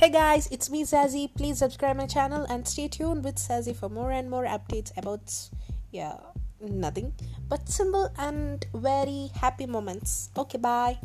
Hey guys, it's me Zazie. Please subscribe my channel and stay tuned with Zazie for more and more updates about yeah, nothing but simple and very happy moments. Okay, bye.